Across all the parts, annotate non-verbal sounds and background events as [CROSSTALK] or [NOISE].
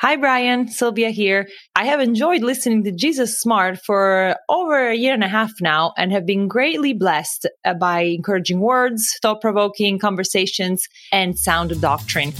Hi, Brian. Sylvia here. I have enjoyed listening to Jesus Smart for over a year and a half now and have been greatly blessed uh, by encouraging words, thought provoking conversations, and sound doctrine.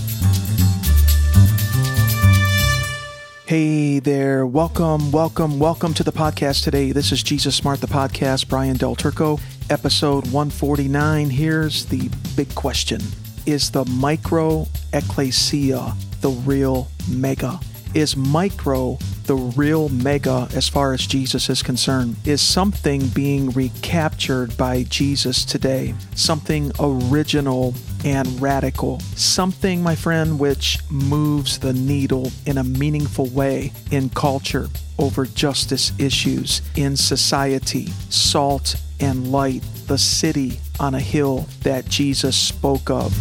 Hey there. Welcome, welcome, welcome to the podcast today. This is Jesus Smart, the podcast. Brian Del Turco, episode 149. Here's the big question Is the micro ecclesia the real mega? Is micro the real mega as far as Jesus is concerned? Is something being recaptured by Jesus today? Something original and radical. Something, my friend, which moves the needle in a meaningful way in culture over justice issues, in society, salt and light, the city on a hill that Jesus spoke of.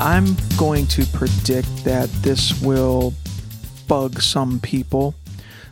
I'm going to predict that this will bug some people.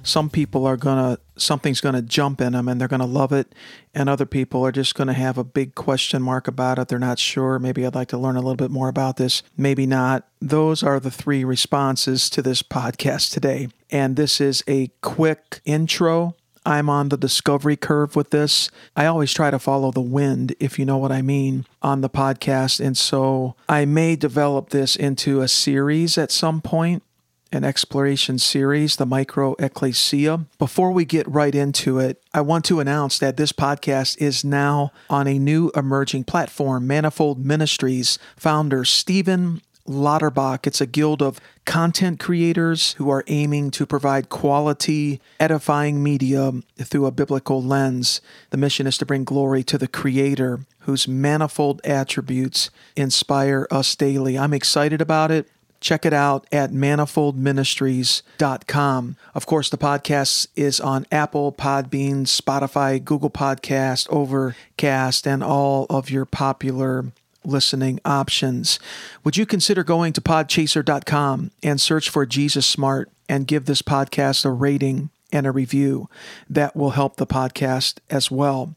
Some people are going to, something's going to jump in them and they're going to love it. And other people are just going to have a big question mark about it. They're not sure. Maybe I'd like to learn a little bit more about this. Maybe not. Those are the three responses to this podcast today. And this is a quick intro I'm on the discovery curve with this. I always try to follow the wind, if you know what I mean, on the podcast. And so I may develop this into a series at some point, an exploration series, the Micro Ecclesia. Before we get right into it, I want to announce that this podcast is now on a new emerging platform, Manifold Ministries founder Stephen Lauterbach. It's a guild of content creators who are aiming to provide quality, edifying media through a biblical lens. The mission is to bring glory to the Creator, whose manifold attributes inspire us daily. I'm excited about it. Check it out at manifoldministries.com. Of course, the podcast is on Apple, Podbean, Spotify, Google Podcast, Overcast, and all of your popular listening options. Would you consider going to podchaser.com and search for Jesus Smart and give this podcast a rating and a review? That will help the podcast as well.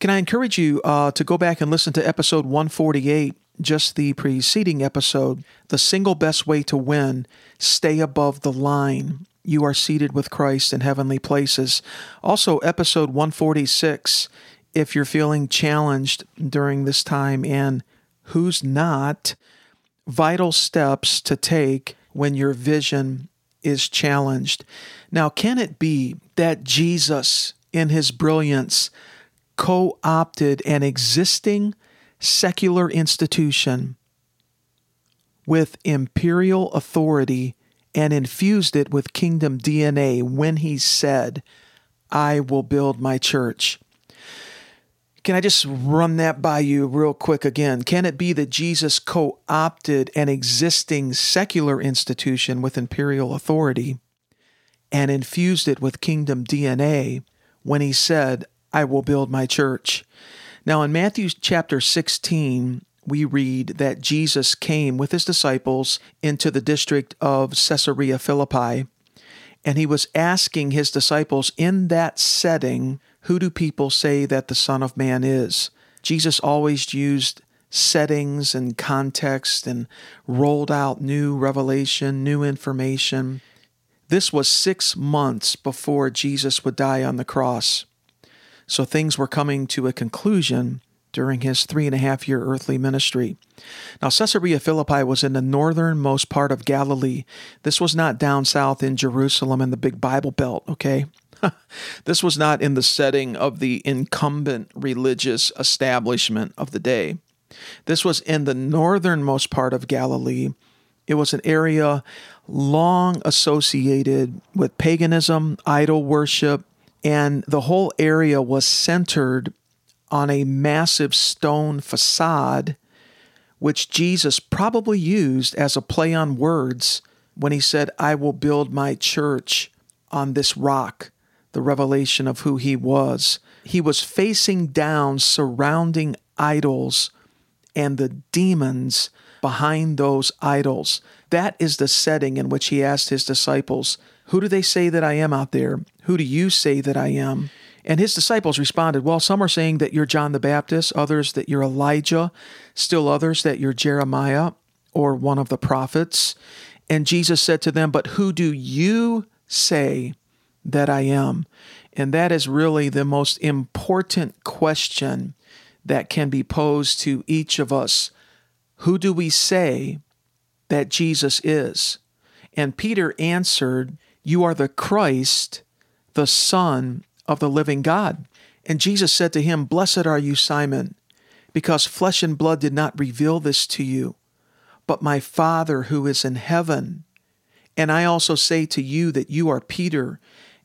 Can I encourage you uh, to go back and listen to episode 148, just the preceding episode, The Single Best Way to Win Stay Above the Line. You are seated with Christ in heavenly places. Also, episode 146 if you're feeling challenged during this time and who's not, vital steps to take when your vision is challenged. Now, can it be that Jesus, in his brilliance, co opted an existing secular institution with imperial authority and infused it with kingdom DNA when he said, I will build my church? Can I just run that by you real quick again? Can it be that Jesus co opted an existing secular institution with imperial authority and infused it with kingdom DNA when he said, I will build my church? Now, in Matthew chapter 16, we read that Jesus came with his disciples into the district of Caesarea Philippi, and he was asking his disciples in that setting who do people say that the Son of Man is? Jesus always used settings and context and rolled out new revelation, new information. This was six months before Jesus would die on the cross. So things were coming to a conclusion during his three and a half year earthly ministry. Now, Caesarea Philippi was in the northernmost part of Galilee. This was not down south in Jerusalem in the big Bible Belt, okay? [LAUGHS] this was not in the setting of the incumbent religious establishment of the day. This was in the northernmost part of Galilee. It was an area long associated with paganism, idol worship, and the whole area was centered on a massive stone facade, which Jesus probably used as a play on words when he said, I will build my church on this rock the revelation of who he was. He was facing down surrounding idols and the demons behind those idols. That is the setting in which he asked his disciples, Who do they say that I am out there? Who do you say that I am? And his disciples responded, Well, some are saying that you're John the Baptist, others that you're Elijah, still others that you're Jeremiah or one of the prophets. And Jesus said to them, But who do you say that I am? And that is really the most important question that can be posed to each of us. Who do we say that Jesus is? And Peter answered, You are the Christ, the Son of the living God. And Jesus said to him, Blessed are you, Simon, because flesh and blood did not reveal this to you, but my Father who is in heaven. And I also say to you that you are Peter,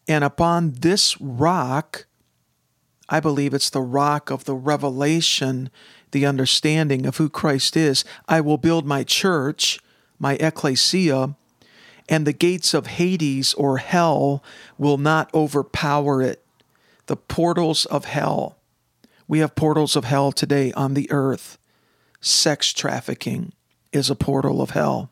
and upon this rock, I believe it's the rock of the revelation, the understanding of who Christ is, I will build my church, my ecclesia, and the gates of Hades or hell will not overpower it. The portals of hell. We have portals of hell today on the earth. Sex trafficking is a portal of hell.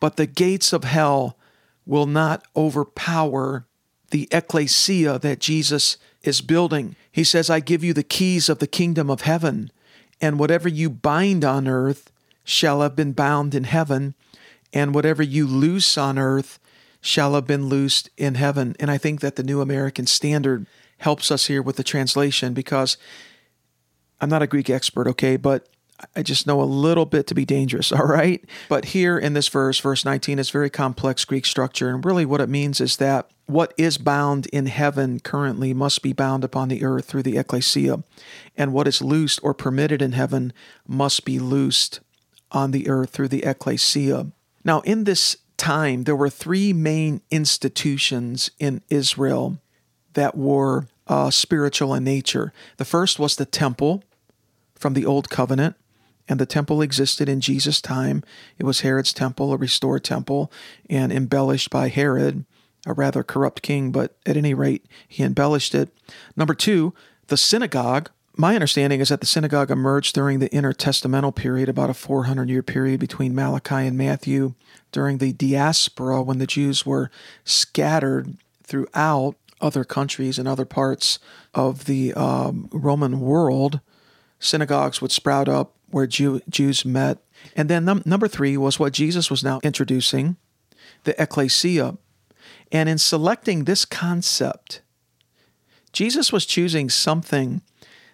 But the gates of hell will not overpower the ecclesia that Jesus is building. He says, I give you the keys of the kingdom of heaven, and whatever you bind on earth shall have been bound in heaven, and whatever you loose on earth shall have been loosed in heaven. And I think that the New American Standard helps us here with the translation because I'm not a Greek expert, okay, but I just know a little bit to be dangerous, [LAUGHS] all right? But here in this verse, verse 19, is very complex Greek structure. And really, what it means is that what is bound in heaven currently must be bound upon the earth through the ecclesia. And what is loosed or permitted in heaven must be loosed on the earth through the ecclesia. Now, in this time, there were three main institutions in Israel that were uh, spiritual in nature. The first was the temple from the Old Covenant, and the temple existed in Jesus' time. It was Herod's temple, a restored temple, and embellished by Herod, a rather corrupt king, but at any rate, he embellished it. Number two, the synagogue my understanding is that the synagogue emerged during the intertestamental period, about a 400 year period between Malachi and Matthew, during the diaspora when the Jews were scattered throughout other countries and other parts of the um, Roman world. Synagogues would sprout up where Jew, Jews met. And then num- number three was what Jesus was now introducing the ecclesia. And in selecting this concept, Jesus was choosing something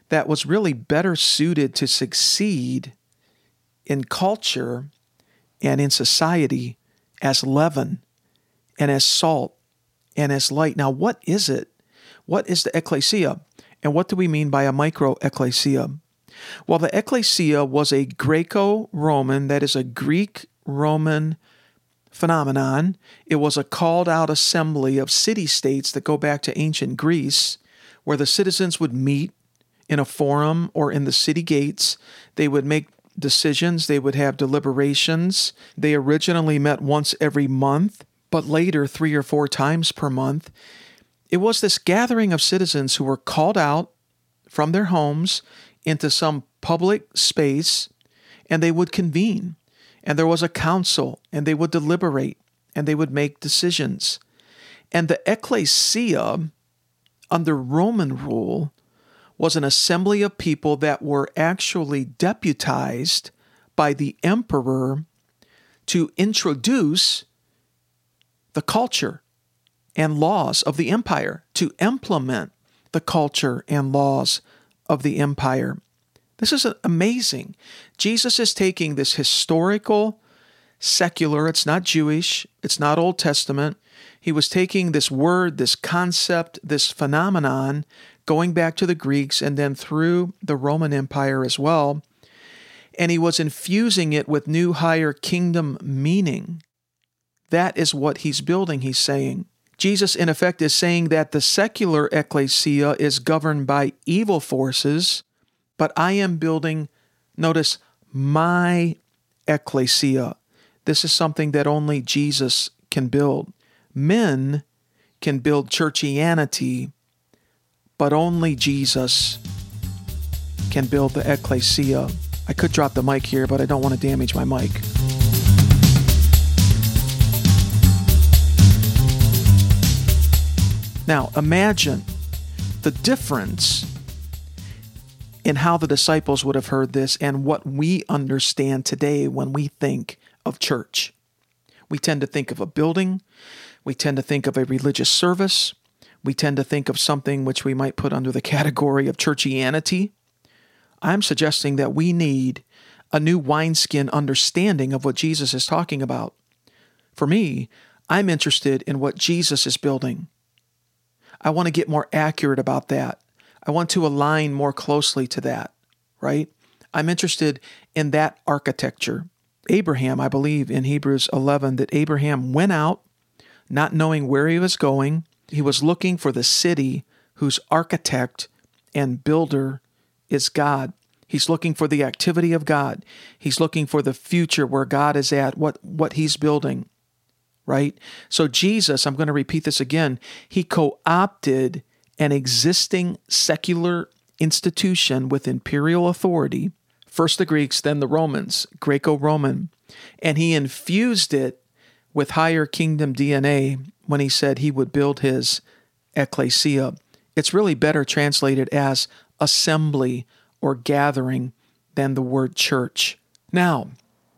that was really better suited to succeed in culture and in society as leaven and as salt and as light. Now, what is it? What is the ecclesia? And what do we mean by a micro ecclesia? Well, the ecclesia was a Greco Roman, that is a Greek Roman phenomenon. It was a called out assembly of city states that go back to ancient Greece, where the citizens would meet in a forum or in the city gates. They would make decisions, they would have deliberations. They originally met once every month, but later three or four times per month. It was this gathering of citizens who were called out from their homes into some public space and they would convene. And there was a council and they would deliberate and they would make decisions. And the ecclesia, under Roman rule, was an assembly of people that were actually deputized by the emperor to introduce the culture and laws of the empire, to implement the culture and laws of the empire. This is amazing. Jesus is taking this historical, secular, it's not Jewish, it's not Old Testament. He was taking this word, this concept, this phenomenon, going back to the Greeks and then through the Roman Empire as well. And he was infusing it with new higher kingdom meaning. That is what he's building, he's saying. Jesus, in effect, is saying that the secular ecclesia is governed by evil forces, but I am building, notice, my ecclesia. This is something that only Jesus can build. Men can build churchianity, but only Jesus can build the ecclesia. I could drop the mic here, but I don't want to damage my mic. Now, imagine the difference in how the disciples would have heard this and what we understand today when we think of church. We tend to think of a building, we tend to think of a religious service, we tend to think of something which we might put under the [LAUGHS] category of churchianity. I'm suggesting that we need a new wineskin understanding of what Jesus is talking about. For me, I'm interested in what Jesus is building. I want to get more accurate about that. I want to align more closely to that, right? I'm interested in that architecture. Abraham, I believe in Hebrews 11 that Abraham went out not knowing where he was going. He was looking for the city whose architect and builder is God. He's looking for the activity of God. He's looking for the future where God is at, what, what he's building, right? So, Jesus, I'm going to repeat this again, he co opted an existing secular institution with imperial authority, first the Greeks, then the Romans, Greco Roman, and he infused it with higher kingdom DNA when he said he would build his ecclesia. It's really better translated as assembly or gathering than the word church. Now,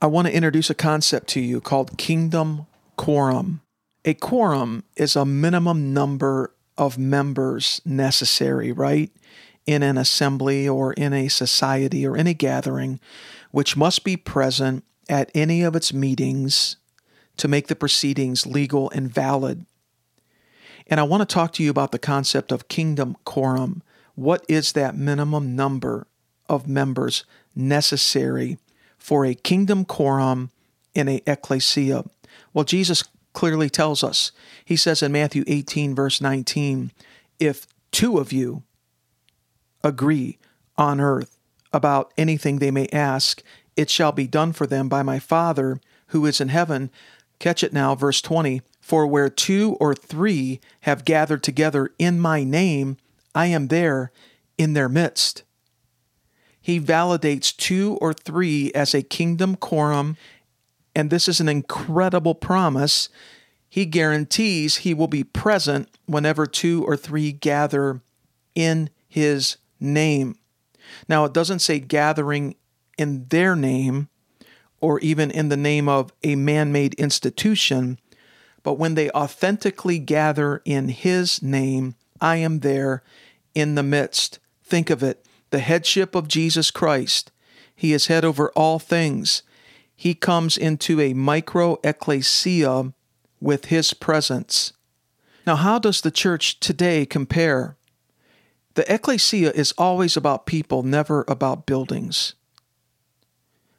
I want to introduce a concept to you called kingdom quorum. A quorum is a minimum number of members necessary, right? In an assembly or in a society or in a gathering, which must be present at any of its meetings to make the proceedings legal and valid. And I want to talk to you about the concept of kingdom quorum. What is that minimum number of members necessary for a kingdom quorum in a ecclesia? Well, Jesus clearly tells us. He says in Matthew 18, verse 19, if two of you agree on earth about anything they may ask, it shall be done for them by my Father who is in heaven. Catch it now, verse 20. For where two or three have gathered together in my name, I am there in their midst. He validates two or three as a kingdom quorum, and this is an incredible promise. He guarantees he will be present whenever two or three gather in his name. Now, it doesn't say gathering in their name or even in the name of a man made institution, but when they authentically gather in his name, I am there in the midst. Think of it the headship of Jesus Christ. He is head over all things. He comes into a micro ecclesia with his presence. Now, how does the church today compare? The ecclesia is always about people, never about buildings.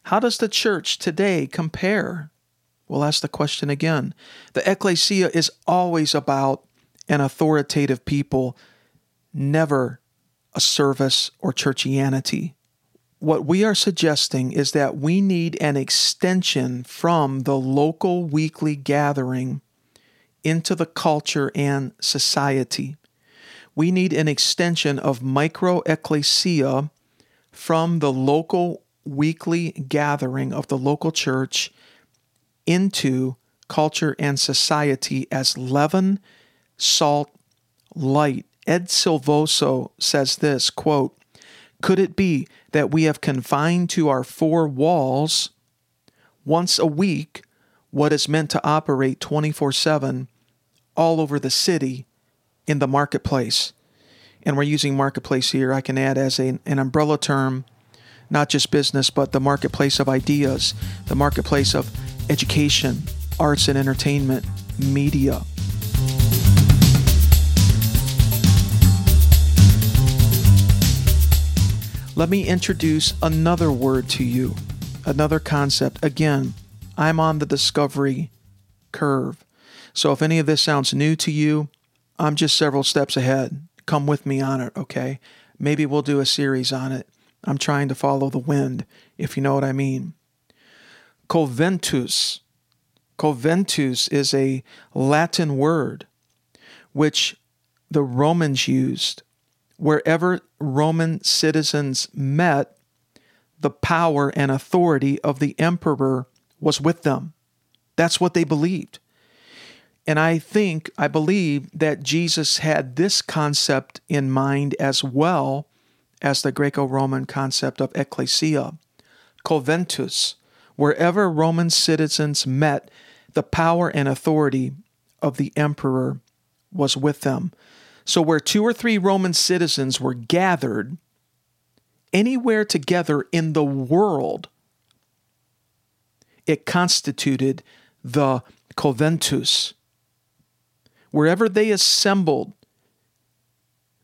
How does the church today compare? We'll ask the question again. The ecclesia is always about an authoritative people, never a service or churchianity. What we are suggesting is that we need an extension from the local weekly gathering into the culture and society. We need an extension of micro ecclesia from the local weekly gathering of the local church into culture and society as leaven, salt, light. Ed Silvoso says this quote, Could it be that we have confined to our four walls once a week what is meant to operate 24 7 all over the city in the marketplace? And we're using marketplace here, I can add as a, an umbrella term not just business, but the marketplace of ideas, the marketplace of education, arts and entertainment, media. Let me introduce another word to you, another concept. Again, I'm on the discovery curve. So if any of this sounds new to you, I'm just several steps ahead. Come with me on it, okay? Maybe we'll do a series on it. I'm trying to follow the wind, if you know what I mean. Conventus. Conventus is a Latin word which the Romans used. Wherever Roman citizens met, the power and authority of the emperor was with them. That's what they believed. And I think, I believe that Jesus had this concept in mind as well as the Greco Roman concept of ecclesia, conventus. Wherever Roman citizens met, the power and authority of the emperor was with them. So, where two or three Roman citizens were gathered, anywhere together in the world, it constituted the conventus. Wherever they assembled,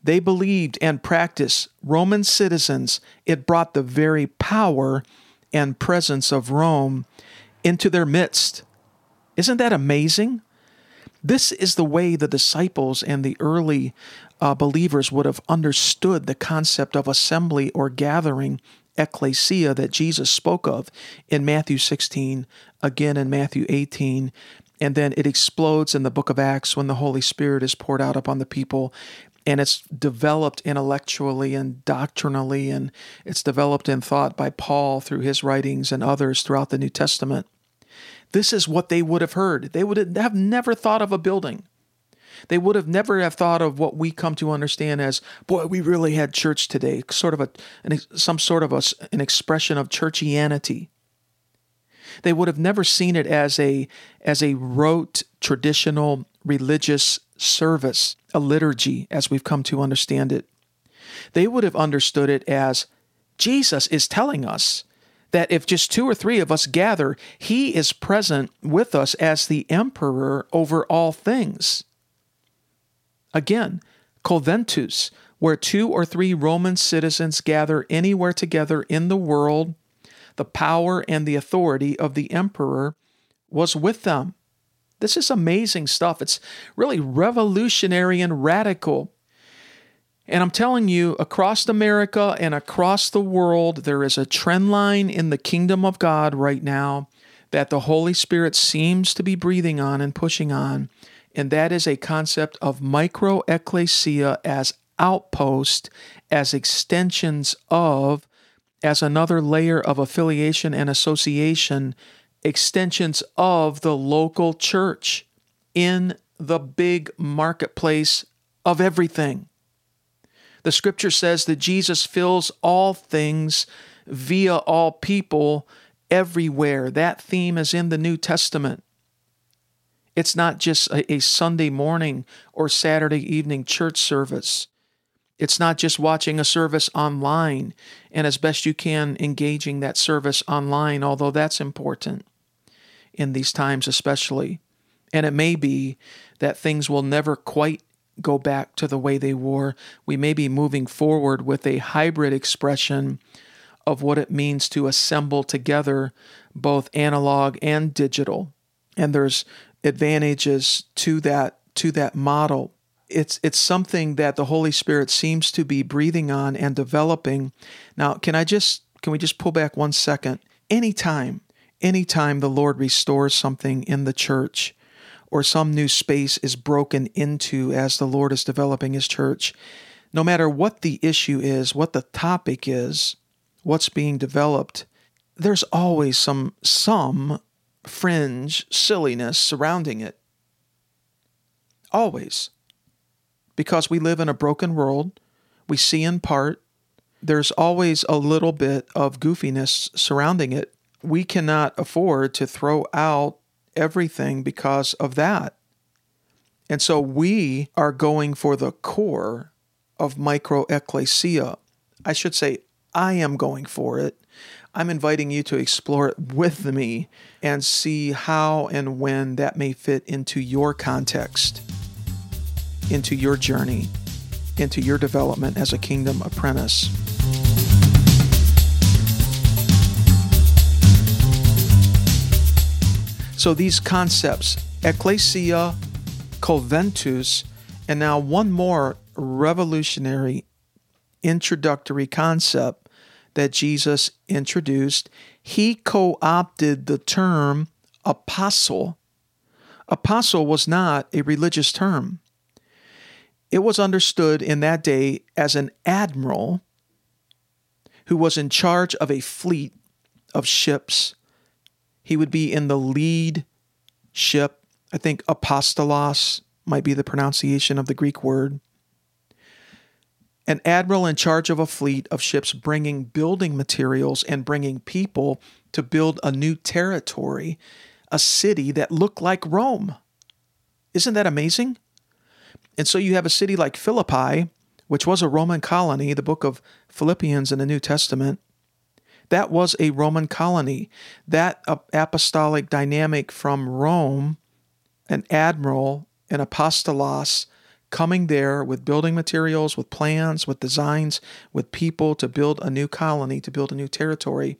they believed and practiced Roman citizens, it brought the very power and presence of Rome into their midst. Isn't that amazing? This is the way the disciples and the early uh, believers would have understood the concept of assembly or gathering, ecclesia, that Jesus spoke of in Matthew 16, again in Matthew 18. And then it explodes in the book of Acts when the Holy Spirit is poured out upon the people. And it's developed intellectually and doctrinally, and it's developed in thought by Paul through his writings and others throughout the New Testament. This is what they would have heard. They would have never thought of a building. They would have never have thought of what we come to understand as, boy, we really had church today, sort of a an, some sort of a, an expression of churchianity. They would have never seen it as a as a rote traditional religious service, a liturgy as we've come to understand it. They would have understood it as Jesus is telling us that if just two or three of us gather, he is present with us as the emperor over all things. Again, conventus, where two or three Roman citizens gather anywhere together in the world, the power and the authority of the emperor was with them. This is amazing stuff. It's really revolutionary and radical. And I'm telling you, across America and across the world, there is a trend line in the kingdom of God right now that the Holy Spirit seems to be breathing on and pushing on. And that is a concept of micro ecclesia as outpost, as extensions of, as another layer of affiliation and association, extensions of the local church in the big marketplace of everything. The scripture says that Jesus fills all things via all people everywhere. That theme is in the New Testament. It's not just a, a, Sunday morning or Saturday evening church service. It's not just watching a service online and as best you can engaging that service online, although that's important in these times, especially. And it may be that things will never quite go back to the way they were. We may be moving forward with a hybrid expression of what it means to assemble together both analog and digital. And there's advantages to that to that model. It's it's something that the Holy Spirit seems to be breathing on and developing. Now, can I just can we just pull back one second? Anytime, anytime the Lord restores something in the church, or some new space is broken into as the Lord is developing His church, no matter what the issue is, what the topic is, what's being developed, there's always some some fringe silliness surrounding it. Always. Because we live in a broken world, we see in part, there's always a little bit of goofiness surrounding it. We cannot afford to throw out everything because of that. And so we are going for the core of micro ecclesia. I should say, I am going for it. I'm inviting you to explore it with me and see how and when that may fit into your context, into your journey, into your development as a kingdom apprentice. So these concepts, ecclesia, conventus, and now one more revolutionary introductory concept that Jesus introduced, he co opted the term apostle. Apostle was not a religious term. It was understood in that day as an admiral who was in charge of a fleet of ships he would be in the lead ship I think apostolos might be the pronunciation of the Greek word. An admiral in charge of a fleet of ships bringing building materials and bringing people to build a new territory, a city that looked like Rome. Isn't that amazing? And so you have a city like Philippi, which was a Roman colony, the book of Philippians in the New Testament. That was a Roman colony. That apostolic dynamic from Rome, an admiral, an apostolos, coming there with building materials, with plans, with designs, with people to build a new colony, to build a new territory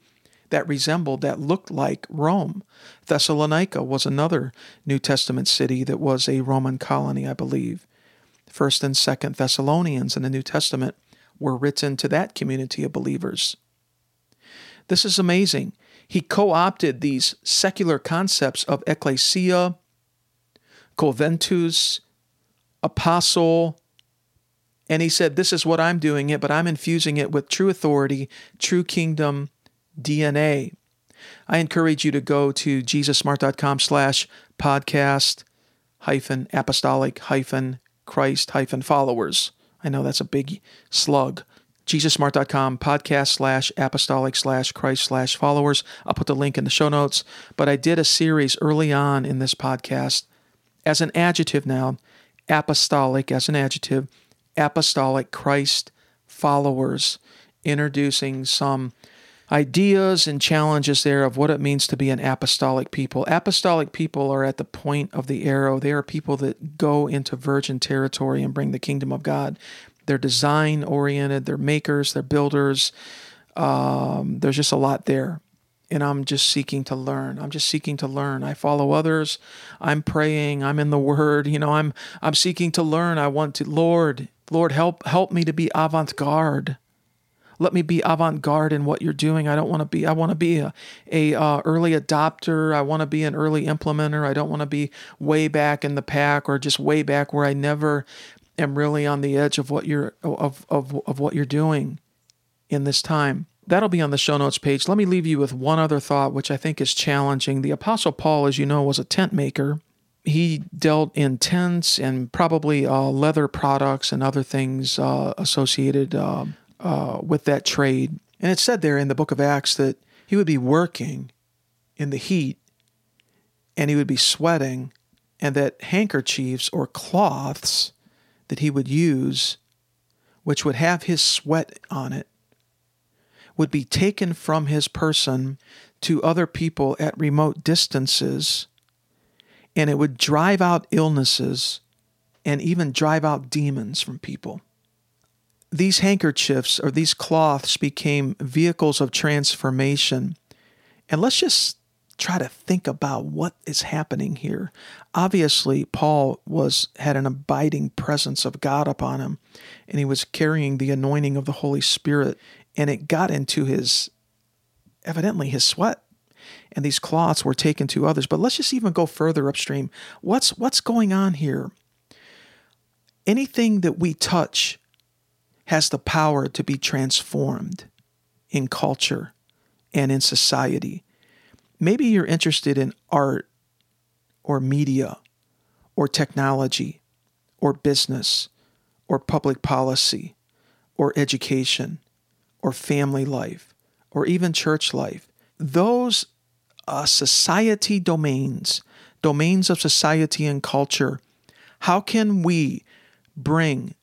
that resembled, that looked like Rome. Thessalonica was another New Testament city that was a Roman colony, I believe. First and Second Thessalonians in the New Testament were written to that community of believers. This is amazing. He co opted these secular concepts of ecclesia, conventus, apostle. And he said, This is what I'm doing it, but I'm infusing it with true authority, true kingdom DNA. I encourage you to go to jesussmart.com slash podcast hyphen apostolic hyphen Christ hyphen followers. I know that's a big slug. JesusSmart.com podcast slash apostolic slash Christ slash followers. I'll put the link in the show notes. But I did a series early on in this podcast as an adjective noun apostolic as an adjective, apostolic Christ followers, introducing some ideas and challenges there of what it means to be an apostolic people. Apostolic people are at the point of the arrow. They are people that go into virgin territory and bring the kingdom of God. They're design oriented, they're makers, they're builders. Um, there's just a lot there and I'm just seeking to learn. I'm just seeking to learn. I follow others. I'm praying. I'm in the Word. You know, I'm I'm seeking to learn. I want to, Lord, Lord, help help me to be avant-garde. Let me be avant-garde in what you're doing. I don't want to be. I want to be a, a uh, early adopter. I want to be an early implementer. I don't want to be way back in the pack or just way back where I never am really on the edge of what you're of of of what you're doing in this time. That'll be on the show notes page. Let me leave you with one other thought, which I think is challenging. The Apostle Paul, as you know, was a tent maker. He dealt in tents and probably uh, leather products and other things uh, associated uh, uh, with that trade. And it said there in the book of Acts that he would be working in the heat and he would be sweating, and that handkerchiefs or cloths that he would use, which would have his sweat on it, would be taken from his person to other people at remote distances, and it would drive out illnesses and even drive out demons from people. These handkerchiefs or these cloths became vehicles of transformation. And let's just try to think about what is happening here. Obviously, Paul was had an abiding presence of God upon him, and he was carrying the anointing of the Holy Spirit and it got into his, evidently, his sweat. And these cloths were taken to others. But let's just even go further upstream. What's, what's going on here? Anything that we touch has the power to be transformed in culture and in society. Maybe you're interested in art or media or technology or business or public policy or education or family life or even church life, those uh, society domains, domains of society and culture, how can we bring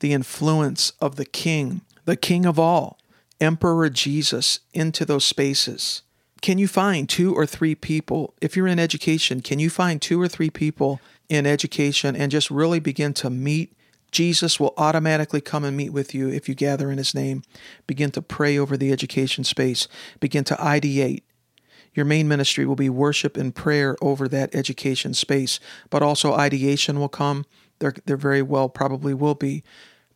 the influence of the King, the King of all, Emperor Jesus, into those spaces? Can you find two or three people, if you're in education, can you find two or three people in education and just really begin to meet Jesus will automatically come and meet with you if you gather in his name. Begin to pray over the education space. Begin to ideate. Your main ministry will be worship and prayer over that education space, but also ideation will come. There, there very well probably will be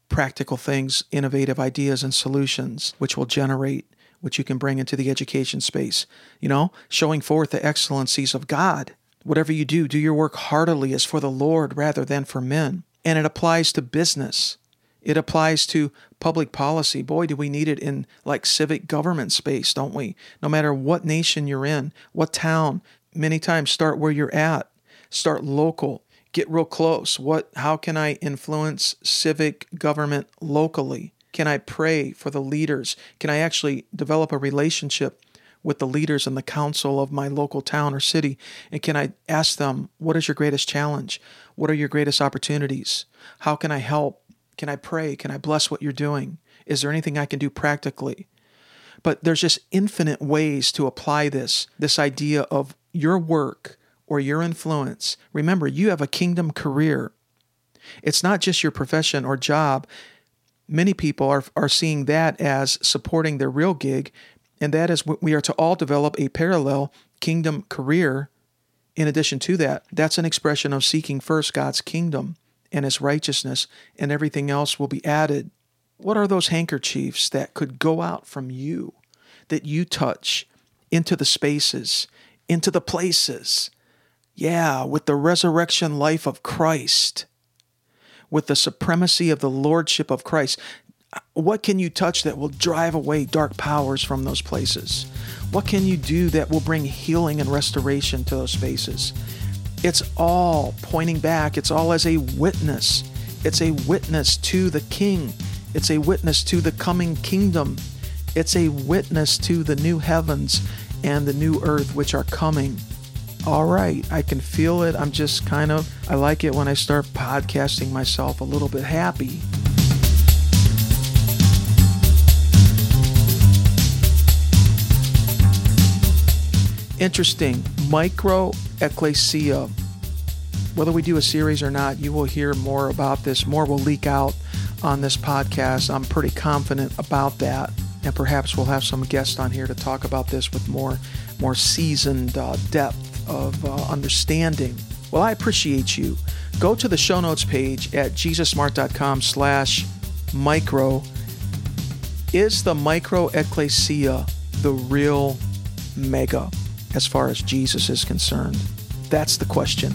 practical things, innovative ideas and solutions, which will generate, which you can bring into the education space. You know, showing forth the excellencies of God. Whatever you do, do your work heartily as for the Lord rather than for men and it applies to business. It applies to public policy. Boy, do we need it in like civic government space, don't we? No matter what nation you're in, what town, many times start where you're at. Start local. Get real close. What how can I influence civic government locally? Can I pray for the leaders? Can I actually develop a relationship with the leaders and the council of my local town or city? And can I ask them, what is your greatest challenge? What are your greatest opportunities? How can I help? Can I pray? Can I bless what you're doing? Is there anything I can do practically? But there's just infinite ways to apply this, this idea of your work or your influence. Remember, you have a kingdom career. It's not just your profession or job. Many people are, are seeing that as supporting their real gig, and that is we are to all develop a parallel kingdom career. In addition to that, that's an expression of seeking first God's kingdom and his righteousness, and everything else will be added. What are those handkerchiefs that could go out from you, that you touch into the spaces, into the places? Yeah, with the resurrection life of Christ, with the supremacy of the lordship of Christ. What can you touch that will drive away dark powers from those places? What can you do that will bring healing and restoration to those spaces? It's all pointing back, it's all as a witness. It's a witness to the King, it's a witness to the coming kingdom, it's a witness to the new heavens and the new earth which are coming. All right, I can feel it. I'm just kind of, I like it when I start podcasting myself a little bit happy. Interesting. Micro ecclesia. Whether we do a series or not, you will hear more about this. More will leak out on this podcast. I'm pretty confident about that. And perhaps we'll have some guests on here to talk about this with more, more seasoned uh, depth of uh, understanding. Well, I appreciate you. Go to the show notes page at jesussmart.com slash micro. Is the micro ecclesia the real mega? as far as Jesus is concerned? That's the question.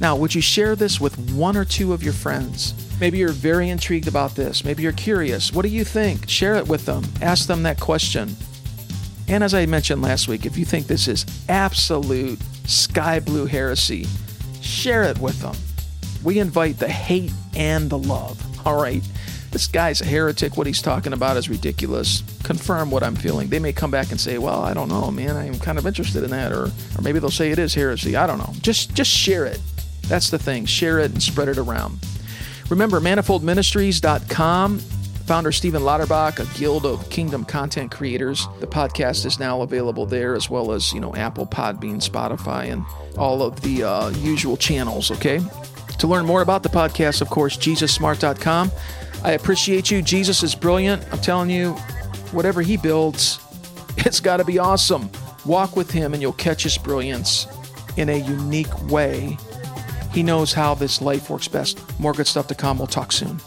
Now, would you share this with one or two of your friends? Maybe you're very intrigued about this. Maybe you're curious. What do you think? Share it with them. Ask them that question. And as I mentioned last week, if you think this is absolute sky blue heresy, share it with them. We invite the hate and the love. All right this guy's a heretic. What he's talking about is ridiculous. Confirm what I'm feeling. They may come back and say, well, I don't know, man. I'm kind of interested in that. Or, or maybe they'll say it is heresy. I don't know. Just, just share it. That's the thing. Share it and spread it around. Remember, manifoldministries.com. Founder Stephen Lauterbach, a guild of kingdom content creators. The podcast is now available there, as well as you know Apple, Podbean, Spotify, and all of the uh, usual channels. Okay. To learn more about the podcast, of course, JesusSmart.com. I appreciate you. Jesus is brilliant. I'm telling you, whatever he builds, [LAUGHS] it's got to be awesome. Walk with him and you'll catch his brilliance in a unique way. He knows how this life works best. More good stuff to come. We'll talk soon.